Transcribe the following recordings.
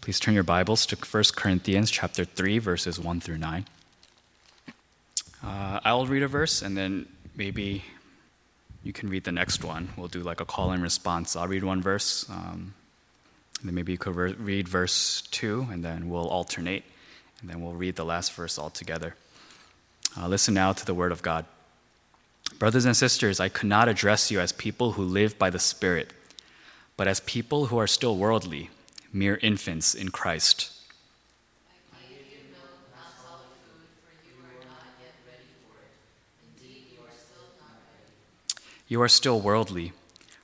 Please turn your Bibles to 1 Corinthians chapter 3 verses 1 through 9. Uh, I'll read a verse and then maybe you can read the next one. We'll do like a call and response. I'll read one verse, um, and then maybe you could re- read verse 2, and then we'll alternate, and then we'll read the last verse all together. Uh, listen now to the word of God. Brothers and sisters, I could not address you as people who live by the Spirit, but as people who are still worldly, mere infants in Christ. You are still worldly.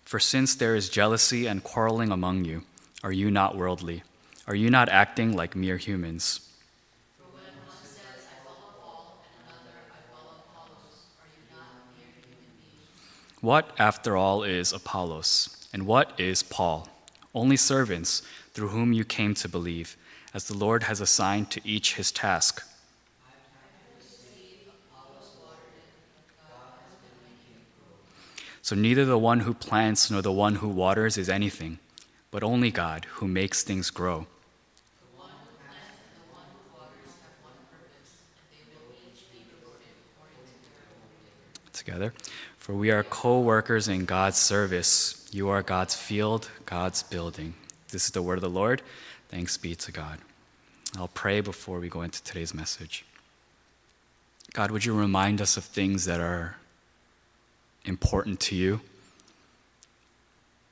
For since there is jealousy and quarreling among you, are you not worldly? Are you not acting like mere humans? What, after all, is Apollos? And what is Paul? Only servants through whom you came to believe, as the Lord has assigned to each his task. So neither the one who plants nor the one who waters is anything, but only God who makes things grow. Together. For we are co workers in God's service. You are God's field, God's building. This is the word of the Lord. Thanks be to God. I'll pray before we go into today's message. God, would you remind us of things that are important to you,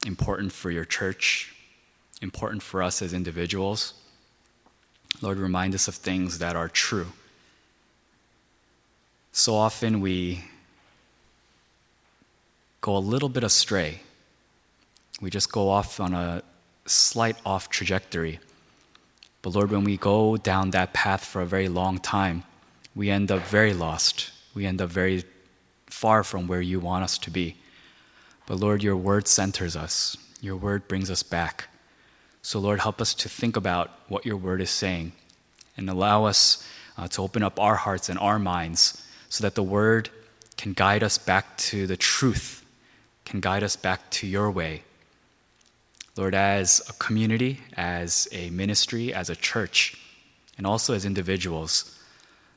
important for your church, important for us as individuals. Lord, remind us of things that are true. So often we go a little bit astray. We just go off on a slight off trajectory. But Lord, when we go down that path for a very long time, we end up very lost. We end up very far from where you want us to be. But Lord, your word centers us, your word brings us back. So, Lord, help us to think about what your word is saying and allow us uh, to open up our hearts and our minds so that the word can guide us back to the truth, can guide us back to your way. Lord, as a community, as a ministry, as a church, and also as individuals,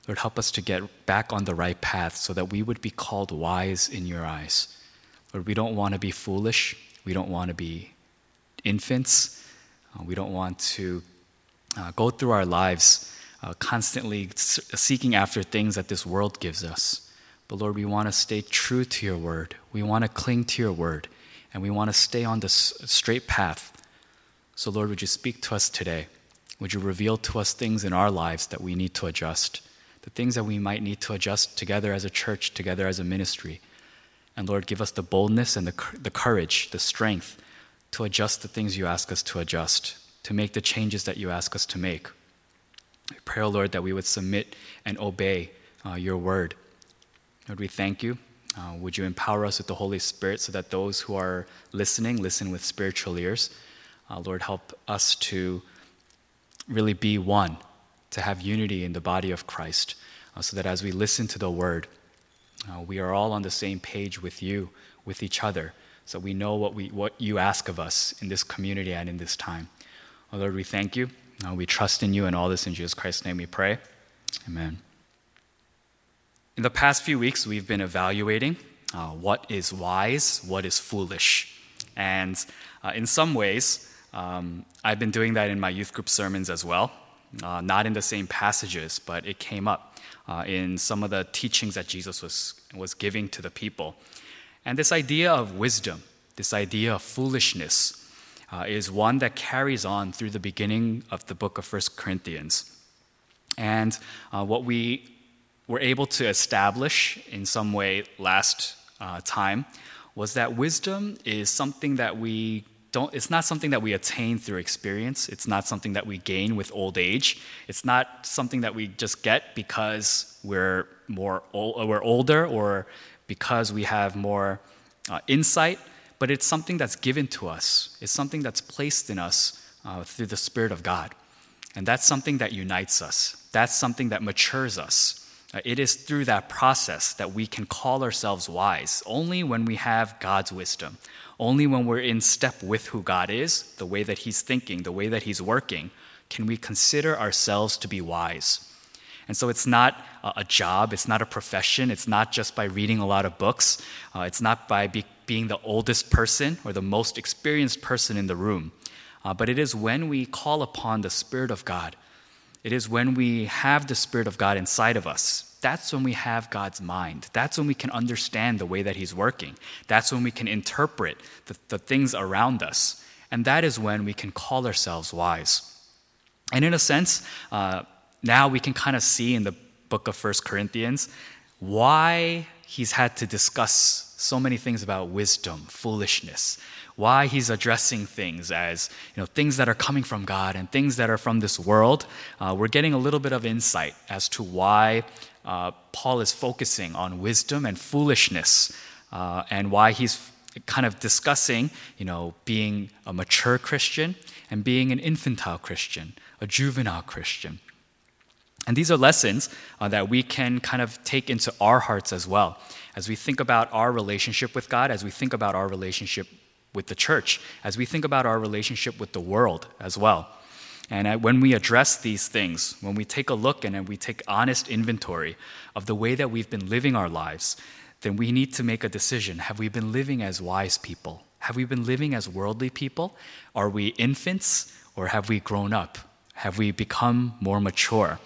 Lord, help us to get back on the right path so that we would be called wise in your eyes. Lord, we don't want to be foolish. We don't want to be infants. Uh, we don't want to uh, go through our lives uh, constantly seeking after things that this world gives us. But Lord, we want to stay true to your word. We want to cling to your word. And we want to stay on the straight path. So, Lord, would you speak to us today? Would you reveal to us things in our lives that we need to adjust? the things that we might need to adjust together as a church, together as a ministry. And Lord, give us the boldness and the, the courage, the strength to adjust the things you ask us to adjust, to make the changes that you ask us to make. I pray, oh Lord, that we would submit and obey uh, your word. Lord, we thank you. Uh, would you empower us with the Holy Spirit so that those who are listening listen with spiritual ears? Uh, Lord, help us to really be one to have unity in the body of Christ, uh, so that as we listen to the word, uh, we are all on the same page with you, with each other, so we know what, we, what you ask of us in this community and in this time. Oh, Lord, we thank you. Uh, we trust in you, and all this in Jesus Christ's name we pray. Amen. In the past few weeks, we've been evaluating uh, what is wise, what is foolish. And uh, in some ways, um, I've been doing that in my youth group sermons as well uh, not in the same passages, but it came up uh, in some of the teachings that Jesus was, was giving to the people. And this idea of wisdom, this idea of foolishness, uh, is one that carries on through the beginning of the book of First Corinthians. And uh, what we were able to establish in some way last uh, time was that wisdom is something that we don't, it's not something that we attain through experience. It's not something that we gain with old age. It's not something that we just get because we're more we're older or because we have more uh, insight. But it's something that's given to us. It's something that's placed in us uh, through the Spirit of God, and that's something that unites us. that's something that matures us. Uh, It is through that process that we can call ourselves wise, only when we have God's wisdom, only when we're in step with who God is, the way that He's thinking, the way that He's working, can we consider ourselves to be wise. And so it's not a job, it's not a profession, it's not just by reading a lot of books, uh, it's not by be- being the oldest person or the most experienced person in the room, uh, but it is when we call upon the Spirit of God. It is when we have the Spirit of God inside of us. That's when we have God's mind. That's when we can understand the way that He's working. That's when we can interpret the, the things around us. And that is when we can call ourselves wise. And in a sense, uh, now we can kind of see in the book of First Corinthians why he's had to discuss so many things about wisdom, foolishness, why he's addressing things as you know things that are coming from God and things that are from this world. Uh, we're getting a little bit of insight as to why uh, Paul is focusing on wisdom and foolishness, uh, and why he's kind of discussing, you know, being a mature Christian and being an infantile Christian, a juvenile Christian. And these are lessons uh, that we can kind of take into our hearts as well. As we think about our relationship with God, as we think about our relationship with the church, as we think about our relationship with the world as well. And when we address these things, when we take a look and we take honest inventory of the way that we've been living our lives, then we need to make a decision. Have we been living as wise people? Have we been living as worldly people? Are we infants or have we grown up? Have we become more mature?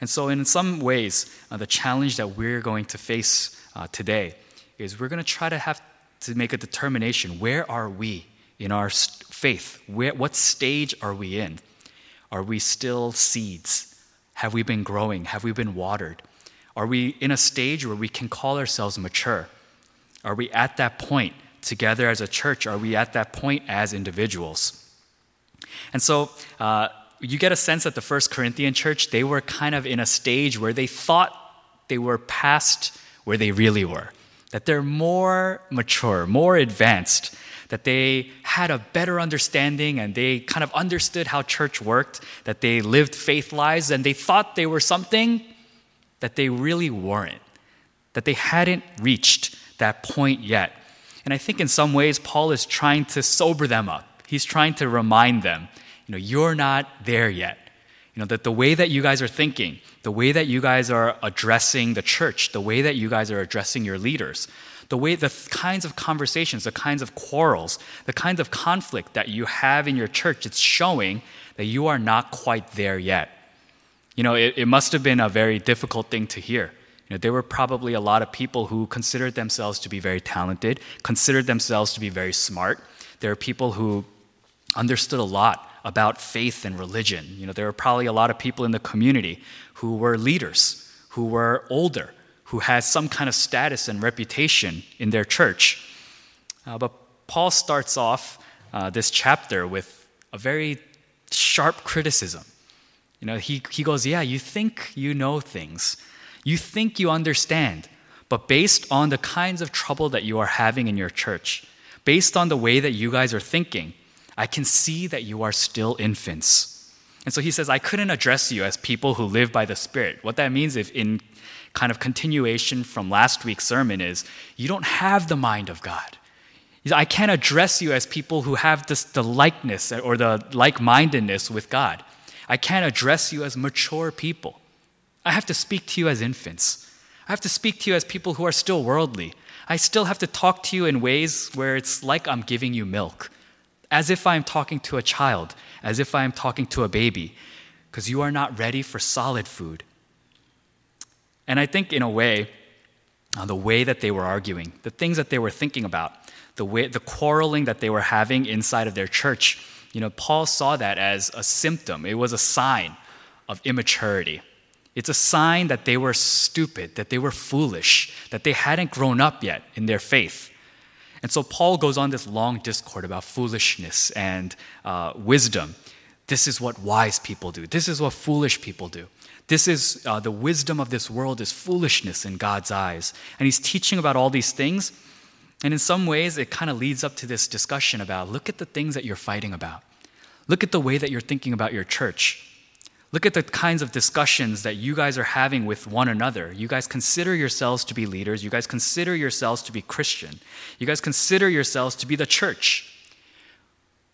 And so, in some ways, uh, the challenge that we're going to face uh, today is we're going to try to have to make a determination where are we in our faith? Where, what stage are we in? Are we still seeds? Have we been growing? Have we been watered? Are we in a stage where we can call ourselves mature? Are we at that point together as a church? Are we at that point as individuals? And so, uh, you get a sense that the First Corinthian church, they were kind of in a stage where they thought they were past where they really were, that they're more mature, more advanced, that they had a better understanding and they kind of understood how church worked, that they lived faith lives, and they thought they were something that they really weren't, that they hadn't reached that point yet. And I think in some ways, Paul is trying to sober them up. He's trying to remind them you know, you're not there yet. You know, that the way that you guys are thinking, the way that you guys are addressing the church, the way that you guys are addressing your leaders, the way, the kinds of conversations, the kinds of quarrels, the kinds of conflict that you have in your church, it's showing that you are not quite there yet. You know, it, it must have been a very difficult thing to hear. You know, there were probably a lot of people who considered themselves to be very talented, considered themselves to be very smart. There are people who understood a lot about faith and religion. You know, there were probably a lot of people in the community who were leaders, who were older, who had some kind of status and reputation in their church. Uh, but Paul starts off uh, this chapter with a very sharp criticism. You know, he, he goes, Yeah, you think you know things, you think you understand, but based on the kinds of trouble that you are having in your church, based on the way that you guys are thinking, I can see that you are still infants. And so he says, I couldn't address you as people who live by the Spirit. What that means, if in kind of continuation from last week's sermon, is you don't have the mind of God. I can't address you as people who have this, the likeness or the like mindedness with God. I can't address you as mature people. I have to speak to you as infants. I have to speak to you as people who are still worldly. I still have to talk to you in ways where it's like I'm giving you milk as if I'm talking to a child, as if I'm talking to a baby, because you are not ready for solid food. And I think, in a way, uh, the way that they were arguing, the things that they were thinking about, the way, the quarreling that they were having inside of their church, you know, Paul saw that as a symptom. It was a sign of immaturity. It's a sign that they were stupid, that they were foolish, that they hadn't grown up yet in their faith. And so Paul goes on this long discourse about foolishness and uh, wisdom. This is what wise people do. This is what foolish people do. This is uh, the wisdom of this world is foolishness in God's eyes. And he's teaching about all these things. And in some ways, it kind of leads up to this discussion about look at the things that you're fighting about. Look at the way that you're thinking about your church. Look at the kinds of discussions that you guys are having with one another. You guys consider yourselves to be leaders. You guys consider yourselves to be Christian. You guys consider yourselves to be the church.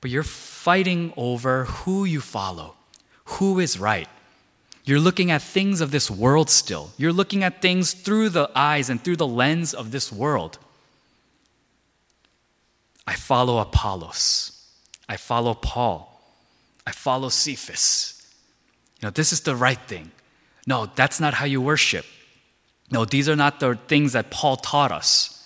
But you're fighting over who you follow, who is right. You're looking at things of this world still. You're looking at things through the eyes and through the lens of this world. I follow Apollos. I follow Paul. I follow Cephas. Know, this is the right thing. No, that's not how you worship. No, these are not the things that Paul taught us.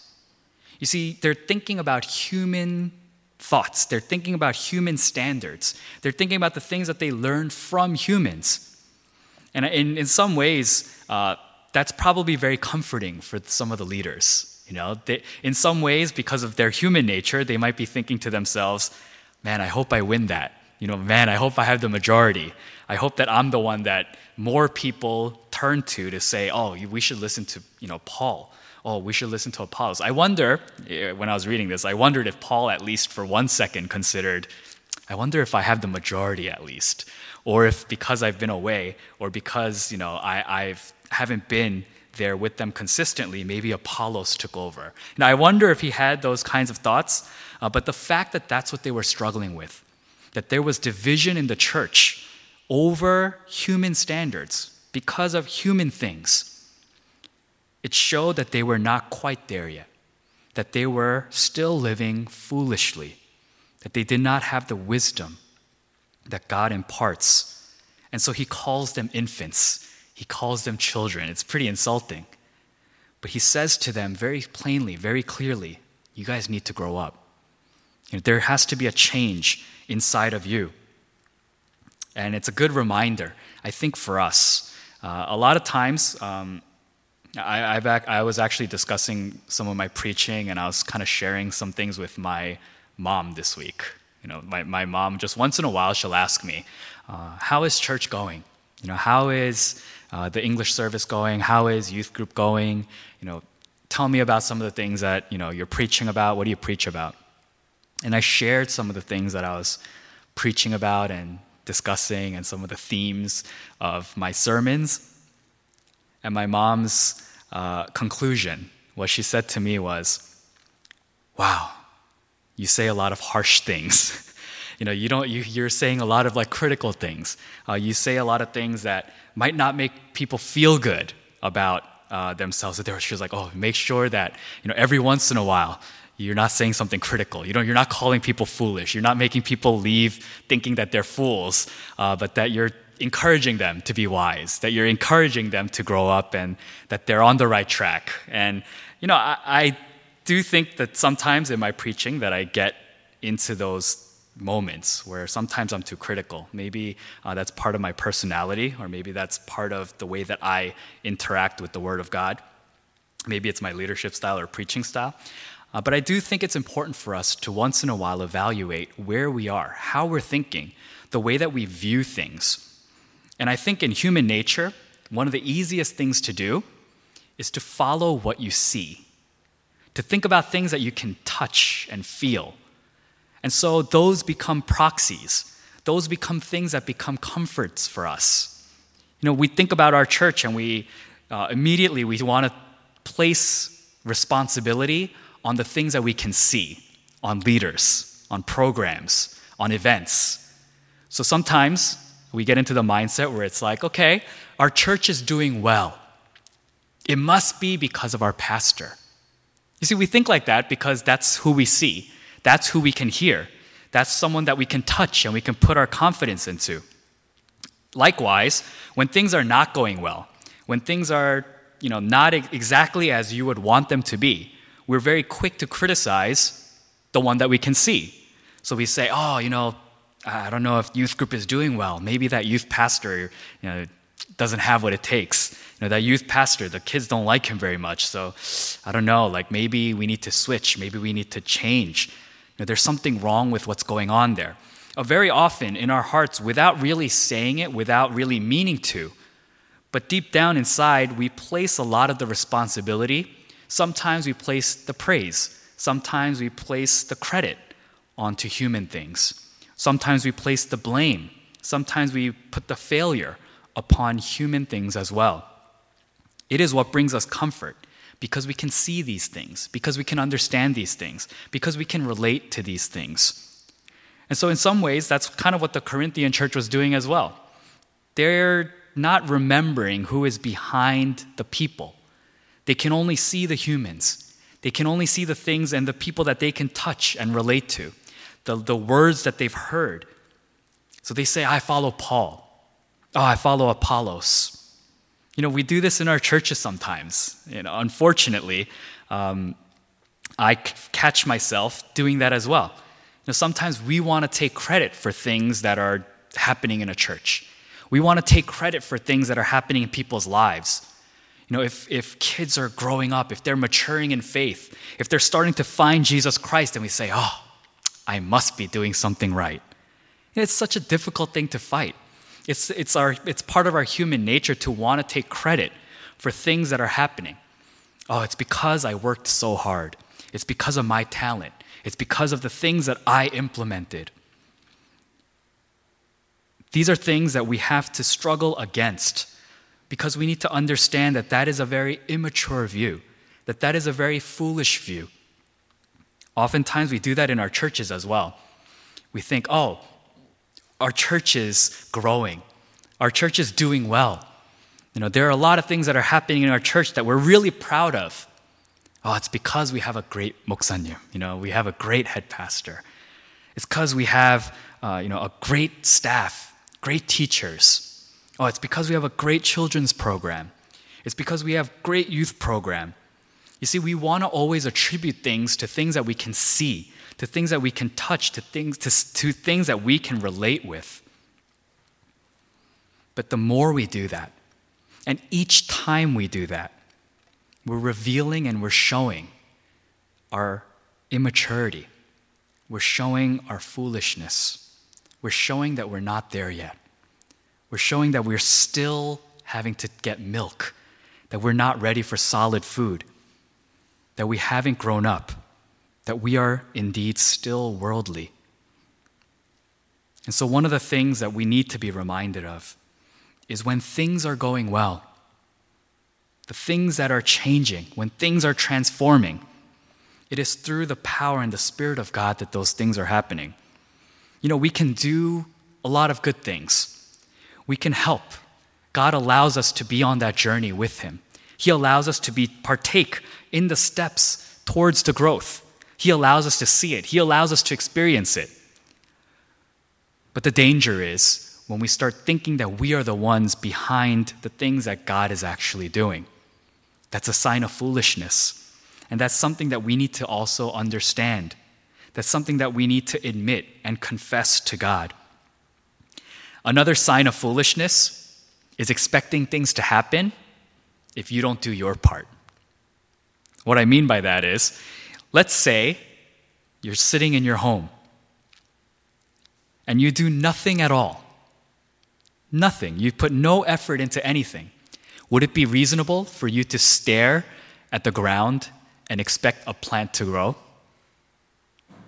You see, they're thinking about human thoughts, they're thinking about human standards, they're thinking about the things that they learned from humans. And in, in some ways, uh, that's probably very comforting for some of the leaders. You know, they, in some ways, because of their human nature, they might be thinking to themselves, man, I hope I win that. You know, man, I hope I have the majority. I hope that I'm the one that more people turn to to say, oh, we should listen to, you know, Paul. Oh, we should listen to Apollos. I wonder, eh, when I was reading this, I wondered if Paul, at least for one second, considered, I wonder if I have the majority at least. Or if because I've been away, or because, you know, I I've, haven't been there with them consistently, maybe Apollos took over. Now, I wonder if he had those kinds of thoughts, uh, but the fact that that's what they were struggling with, that there was division in the church over human standards because of human things, it showed that they were not quite there yet, that they were still living foolishly, that they did not have the wisdom that God imparts. And so he calls them infants he calls them children. It's pretty insulting. But he says to them very plainly, very clearly, you guys need to grow up. You know, there has to be a change inside of you. And it's a good reminder, I think, for us. Uh, a lot of times, um, I, I've, I was actually discussing some of my preaching, and I was kind of sharing some things with my mom this week. You know, my, my mom, just once in a while, she'll ask me, uh, How is church going? You know, how is uh, the English service going? How is youth group going? You know, tell me about some of the things that you know you're preaching about. What do you preach about? And I shared some of the things that I was preaching about and discussing, and some of the themes of my sermons. And my mom's uh, conclusion, what she said to me was, "Wow, you say a lot of harsh things." you know you don't you, you're saying a lot of like critical things uh, you say a lot of things that might not make people feel good about uh, themselves she was like oh make sure that you know every once in a while you're not saying something critical you know you're not calling people foolish you're not making people leave thinking that they're fools uh, but that you're encouraging them to be wise that you're encouraging them to grow up and that they're on the right track and you know I, I do think that sometimes in my preaching that i get into those moments where sometimes I'm too critical. Maybe uh, that's part of my personality, or maybe that's part of the way that I interact with the Word of God. Maybe it's my leadership style or preaching style. Uh, but I do think it's important for us to once in a while evaluate where we are, how we're thinking, the way that we view things. And I think in human nature, one of the easiest things to do is to follow what you see, to think about things that you can touch and feel and so those become proxies. Those become things that become comforts for us. You know, we think about our church and we uh, immediately we want to place responsibility on the things that we can see, on leaders, on programs, on events. So sometimes we get into the mindset where it's like, okay, our church is doing well. It must be because of our pastor. You see, we think like that because that's who we see. That's who we can hear. That's someone that we can touch and we can put our confidence into. Likewise, when things are not going well, when things are you know, not exactly as you would want them to be, we're very quick to criticize the one that we can see. So we say, oh, you know, I don't know if youth group is doing well. Maybe that youth pastor, you know, doesn't have what it takes. You know, that youth pastor, the kids don't like him very much. So I don't know, like maybe we need to switch. Maybe we need to change You know, there's something wrong with what's going on there. Uh, very often in our hearts, without really saying it, without really meaning to, but deep down inside, we place a lot of the responsibility. Sometimes we place the praise. Sometimes we place the credit onto human things. Sometimes we place the blame. Sometimes we put the failure upon human things as well. It is what brings us comfort because we can see these things, because we can understand these things, because we can relate to these things. And so, in some ways, that's kind of what the Corinthian church was doing as well. They're not remembering who is behind the people, they can only see the humans. They can only see the things and the people that they can touch and relate to, the, the words that they've heard. So they say, I follow Paul. Oh, I follow Apollos. You know, we do this in our churches sometimes. You know, unfortunately, um, I catch myself doing that as well. You know, sometimes we want to take credit for things that are happening in a church. We want to take credit for things that are happening in people's lives. You know, if, if kids are growing up, if they're maturing in faith, if they're starting to find Jesus Christ, and we say, oh, I must be doing something right. It's such a difficult thing to fight. It's, it's, our, it's part of our human nature to want to take credit for things that are happening. Oh, it's because I worked so hard. It's because of my talent. It's because of the things that I implemented. These are things that we have to struggle against because we need to understand that that is a very immature view, that that is a very foolish view. Oftentimes we do that in our churches as well. We think, oh, our church is growing, our church is doing well. You know, there are a lot of things that are happening in our church that we're really proud of. Oh, it's because we have a great moksanim. You know, we have a great head pastor. It's because we have, uh, you know, a great staff, great teachers. Oh, it's because we have a great children's program. It's because we have great youth program. You see, we want to always attribute things to things that we can see, to things that we can touch, to things, to, to things that we can relate with. But the more we do that, and each time we do that, we're revealing and we're showing our immaturity. We're showing our foolishness. We're showing that we're not there yet. We're showing that we're still having to get milk, that we're not ready for solid food, that we haven't grown up, that we are indeed still worldly. And so, one of the things that we need to be reminded of is when things are going well, the things that are changing, when things are transforming, it is through the power and the Spirit of God that those things are happening. You know, we can do a lot of good things we can help. God allows us to be on that journey with Him. He allows us to be partake in the steps towards the growth. He allows us to see it. He allows us to experience it. But the danger is when we start thinking that we are the ones behind the things that God is actually doing. That's a sign of foolishness. And that's something that we need to also understand. That's something that we need to admit and confess to God. Another sign of foolishness is expecting things to happen if you don't do your part. What I mean by that is, let's say you're sitting in your home and you do nothing at all. Nothing. You put no effort into anything. Would it be reasonable for you to stare at the ground and expect a plant to grow?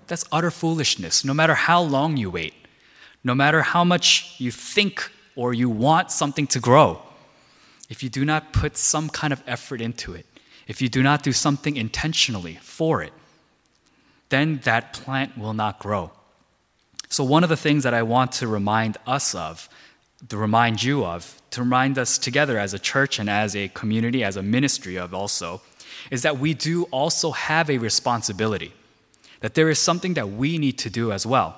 That's utter foolishness, no matter how long you wait no matter how much you think or you want something to grow, if you do not put some kind of effort into it, if you do not do something intentionally for it, then that plant will not grow. So, one of the things that I want to remind us of, to remind you of, to remind us together as a church and as a community, as a ministry of also, is that we do also have a responsibility, that there is something that we need to do as well.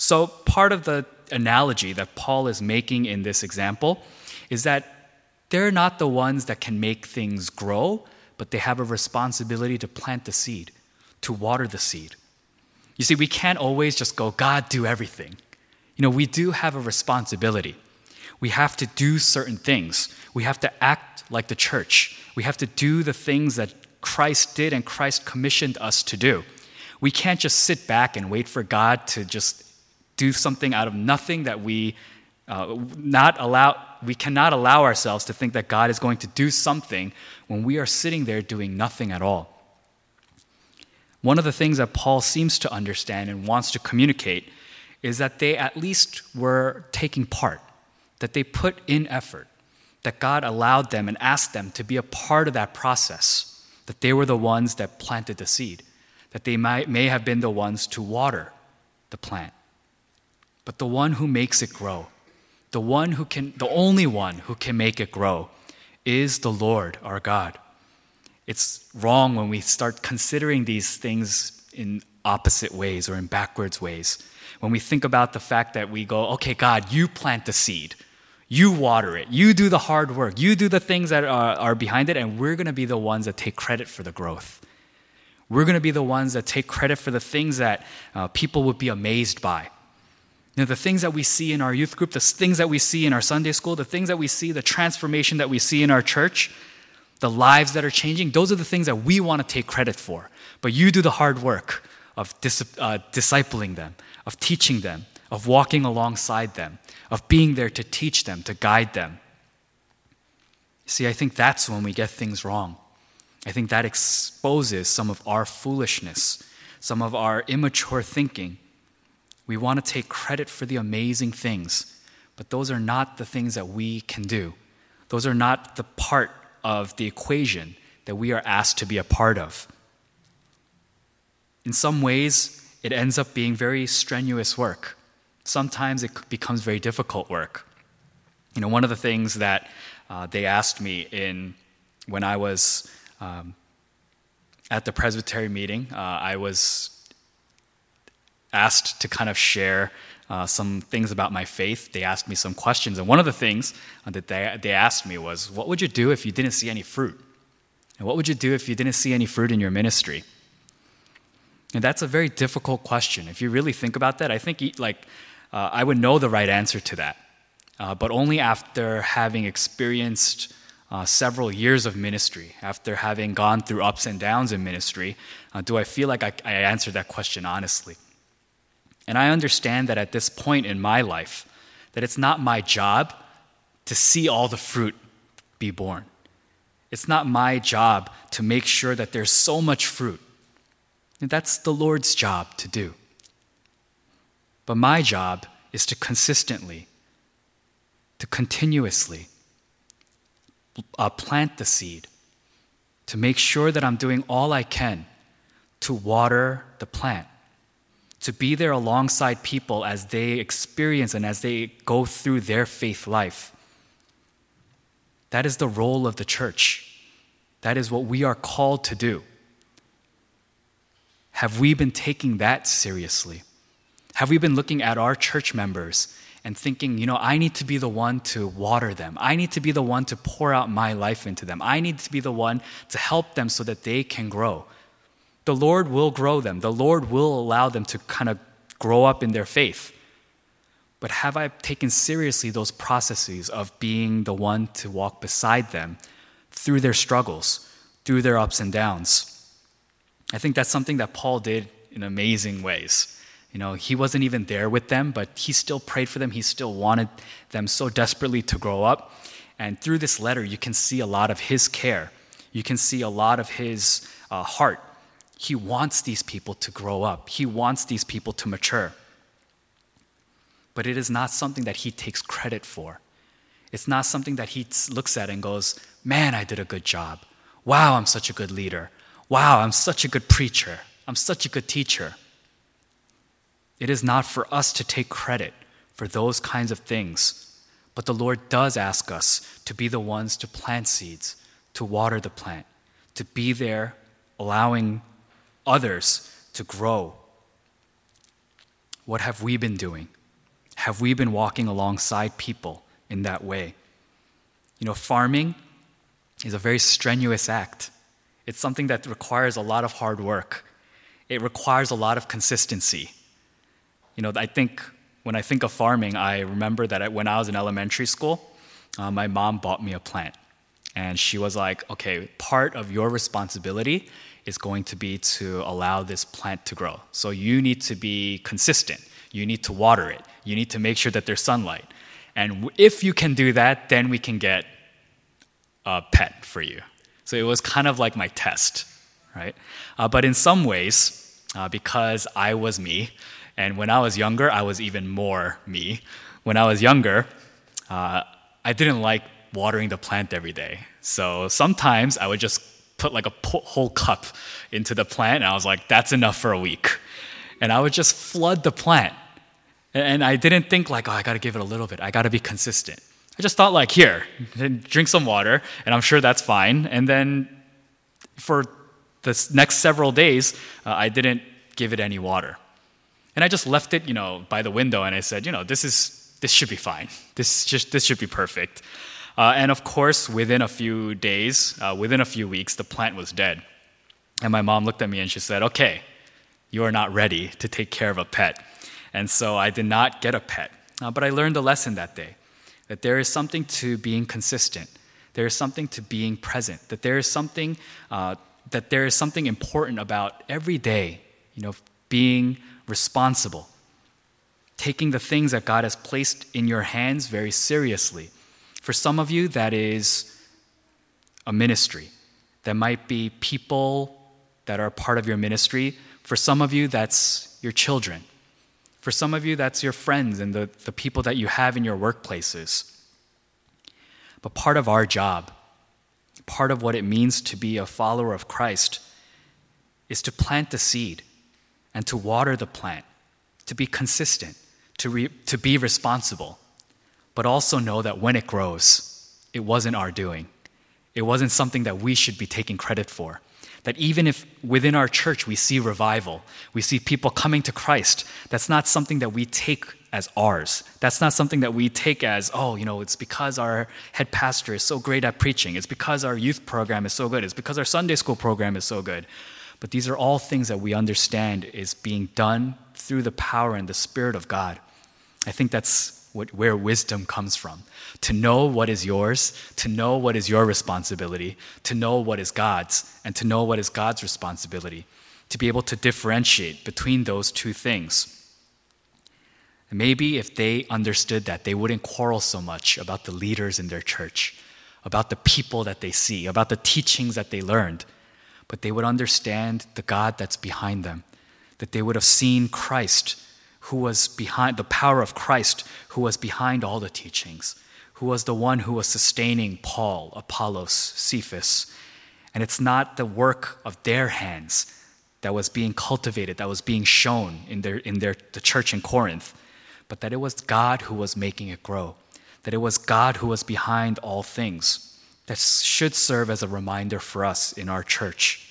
So, part of the analogy that Paul is making in this example is that they're not the ones that can make things grow, but they have a responsibility to plant the seed, to water the seed. You see, we can't always just go, God, do everything. You know, we do have a responsibility. We have to do certain things. We have to act like the church. We have to do the things that Christ did and Christ commissioned us to do. We can't just sit back and wait for God to just do something out of nothing that we uh, not allow we cannot allow ourselves to think that God is going to do something when we are sitting there doing nothing at all. One of the things that Paul seems to understand and wants to communicate is that they at least were taking part, that they put in effort, that God allowed them and asked them to be a part of that process, that they were the ones that planted the seed, that they might, may have been the ones to water the plant. But the one who makes it grow, the one who can, the only one who can make it grow, is the Lord our God. It's wrong when we start considering these things in opposite ways or in backwards ways. When we think about the fact that we go, okay, God, you plant the seed, you water it, you do the hard work, you do the things that are, are behind it, and we're going to be the ones that take credit for the growth. We're going to be the ones that take credit for the things that uh, people would be amazed by. You know, the things that we see in our youth group, the things that we see in our Sunday school, the things that we see, the transformation that we see in our church, the lives that are changing, those are the things that we want to take credit for. But you do the hard work of dis- uh, discipling them, of teaching them, of walking alongside them, of being there to teach them, to guide them. See, I think that's when we get things wrong. I think that exposes some of our foolishness, some of our immature thinking. We want to take credit for the amazing things, but those are not the things that we can do. Those are not the part of the equation that we are asked to be a part of. In some ways, it ends up being very strenuous work. Sometimes it becomes very difficult work. You know, one of the things that uh, they asked me in when I was um, at the Presbytery meeting, uh, I was asked to kind of share uh, some things about my faith. They asked me some questions, and one of the things that they, they asked me was, What would you do if you didn't see any fruit? And what would you do if you didn't see any fruit in your ministry? And that's a very difficult question. If you really think about that, I think like uh, I would know the right answer to that, uh, but only after having experienced uh, several years of ministry, after having gone through ups and downs in ministry, uh, do I feel like I, I answered that question honestly. And I understand that at this point in my life, that it's not my job to see all the fruit be born. It's not my job to make sure that there's so much fruit that's the Lord's job to do. But my job is to consistently, to continuously uh, plant the seed, to make sure that I'm doing all I can to water the plant, to be there alongside people as they experience and as they go through their faith life. That is the role of the church. That is what we are called to do. Have we been taking that seriously? Have we been looking at our church members and thinking, you know, I need to be the one to water them. I need to be the one to pour out my life into them. I need to be the one to help them so that they can grow. The Lord will grow them, the Lord will allow them to kind of grow up in their faith. But have I taken seriously those processes of being the one to walk beside them through their struggles, through their ups and downs? I think that's something that Paul did in amazing ways. You know, he wasn't even there with them, but he still prayed for them. He still wanted them so desperately to grow up. And through this letter, you can see a lot of his care. You can see a lot of his uh, heart. He wants these people to grow up, he wants these people to mature. But it is not something that he takes credit for. It's not something that he looks at and goes, Man, I did a good job. Wow, I'm such a good leader wow, I'm such a good preacher. I'm such a good teacher. It is not for us to take credit for those kinds of things. But the Lord does ask us to be the ones to plant seeds, to water the plant, to be there, allowing others to grow. What have we been doing? Have we been walking alongside people in that way? You know, farming is a very strenuous act. It's something that requires a lot of hard work. It requires a lot of consistency. You know, I think when I think of farming, I remember that when I was in elementary school, uh, my mom bought me a plant. And she was like, okay, part of your responsibility is going to be to allow this plant to grow. So you need to be consistent. You need to water it. You need to make sure that there's sunlight. And if you can do that, then we can get a pet for you. So it was kind of like my test, right? Uh, but in some ways, uh, because I was me, And when I was younger, I was even more me. When I was younger, uh, I didn't like watering the plant every day. So sometimes I would just put like a whole cup into the plant, and I was like, that's enough for a week. And I would just flood the plant. And I didn't think like, oh, I got to give it a little bit. I got to be consistent. I just thought like, here, drink some water, and I'm sure that's fine. And then for the next several days, uh, I didn't give it any water. And I just left it, you know, by the window, and I said, you know, this is this should be fine. This just this should be perfect. Uh, and of course, within a few days, uh, within a few weeks, the plant was dead. And my mom looked at me and she said, "Okay, you are not ready to take care of a pet." And so I did not get a pet. Uh, but I learned a lesson that day that there is something to being consistent. There is something to being present. That there is something uh, that there is something important about every day, you know, being responsible, taking the things that God has placed in your hands very seriously. For some of you, that is a ministry. That might be people that are part of your ministry. For some of you, that's your children. For some of you, that's your friends and the, the people that you have in your workplaces. But part of our job, part of what it means to be a follower of Christ, is to plant the seed and to water the plant, to be consistent, to, re, to be responsible, but also know that when it grows, it wasn't our doing. It wasn't something that we should be taking credit for. That even if within our church we see revival, we see people coming to Christ, that's not something that we take as ours. That's not something that we take as, oh, you know, it's because our head pastor is so great at preaching. It's because our youth program is so good. It's because our Sunday school program is so good. But these are all things that we understand is being done through the power and the Spirit of God. I think that's what, where wisdom comes from. To know what is yours, to know what is your responsibility, to know what is God's, and to know what is God's responsibility. To be able to differentiate between those two things. Maybe if they understood that, they wouldn't quarrel so much about the leaders in their church, about the people that they see, about the teachings that they learned, but they would understand the God that's behind them, that they would have seen Christ, who was behind the power of Christ, who was behind all the teachings, who was the one who was sustaining Paul, Apollos, Cephas. And it's not the work of their hands that was being cultivated, that was being shown in, their, in their, the church in Corinth but that it was God who was making it grow, that it was God who was behind all things. That should serve as a reminder for us in our church.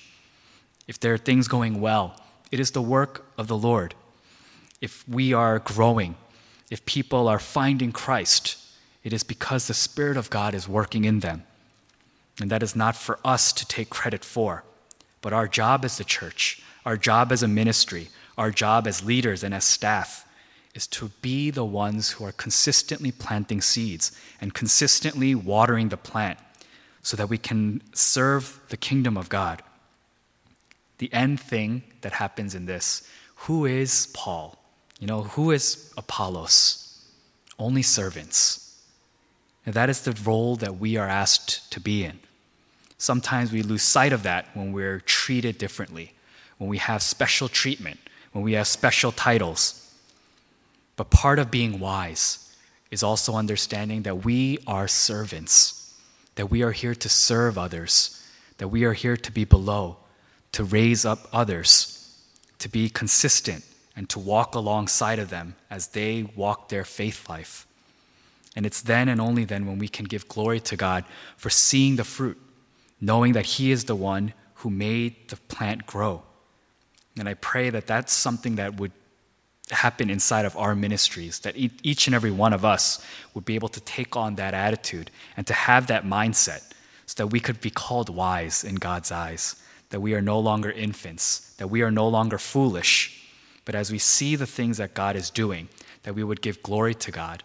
If there are things going well, it is the work of the Lord. If we are growing, if people are finding Christ, it is because the Spirit of God is working in them. And that is not for us to take credit for. But our job as the church, our job as a ministry, our job as leaders and as staff is to be the ones who are consistently planting seeds and consistently watering the plant so that we can serve the kingdom of God. The end thing that happens in this who is Paul? You know, who is Apollos? Only servants. And that is the role that we are asked to be in. Sometimes we lose sight of that when we're treated differently, when we have special treatment, when we have special titles. But part of being wise is also understanding that we are servants, that we are here to serve others, that we are here to be below, to raise up others, to be consistent, and to walk alongside of them as they walk their faith life. And it's then and only then when we can give glory to God for seeing the fruit, knowing that He is the one who made the plant grow. And I pray that that's something that would happen inside of our ministries, that each and every one of us would be able to take on that attitude and to have that mindset so that we could be called wise in God's eyes, that we are no longer infants, that we are no longer foolish, but as we see the things that God is doing, that we would give glory to God,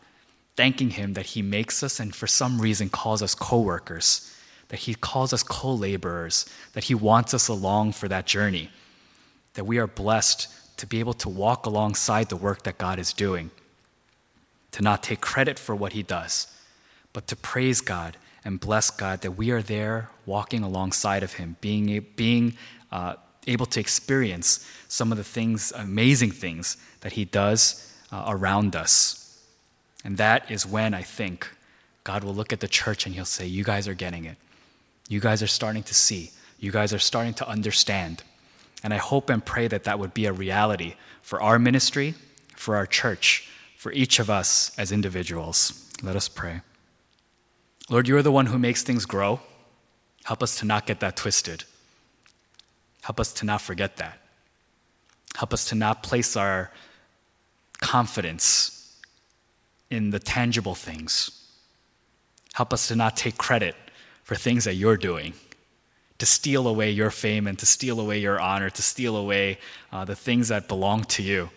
thanking Him that He makes us and for some reason calls us co workers, that He calls us co laborers, that He wants us along for that journey, that we are blessed to be able to walk alongside the work that God is doing, to not take credit for what He does, but to praise God and bless God that we are there walking alongside of Him, being, being uh, able to experience some of the things, amazing things that He does uh, around us. And that is when I think God will look at the church and He'll say, You guys are getting it. You guys are starting to see. You guys are starting to understand. And I hope and pray that that would be a reality for our ministry, for our church, for each of us as individuals. Let us pray. Lord, you are the one who makes things grow. Help us to not get that twisted. Help us to not forget that. Help us to not place our confidence in the tangible things. Help us to not take credit for things that you're doing, to steal away your fame and to steal away your honor, to steal away uh, the things that belong to you.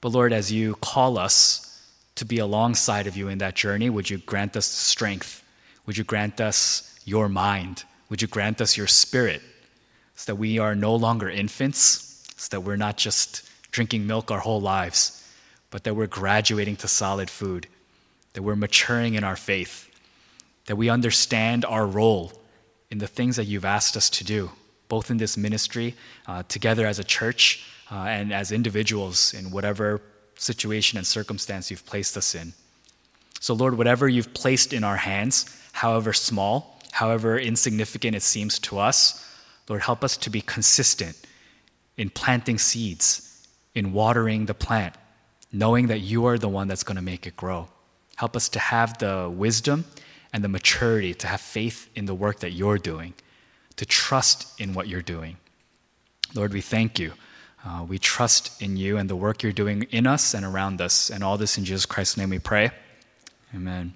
But Lord, as you call us to be alongside of you in that journey, would you grant us strength? Would you grant us your mind? Would you grant us your spirit so that we are no longer infants, so that we're not just drinking milk our whole lives, but that we're graduating to solid food, that we're maturing in our faith, that we understand our role in the things that you've asked us to do, both in this ministry, uh, together as a church, uh, and as individuals in whatever situation and circumstance you've placed us in. So, Lord, whatever you've placed in our hands, however small, however insignificant it seems to us, Lord, help us to be consistent in planting seeds, in watering the plant, knowing that you are the one that's going to make it grow. Help us to have the wisdom and the maturity to have faith in the work that you're doing, to trust in what you're doing. Lord, we thank you. Uh, we trust in you and the work you're doing in us and around us. And all this in Jesus Christ's name we pray. Amen.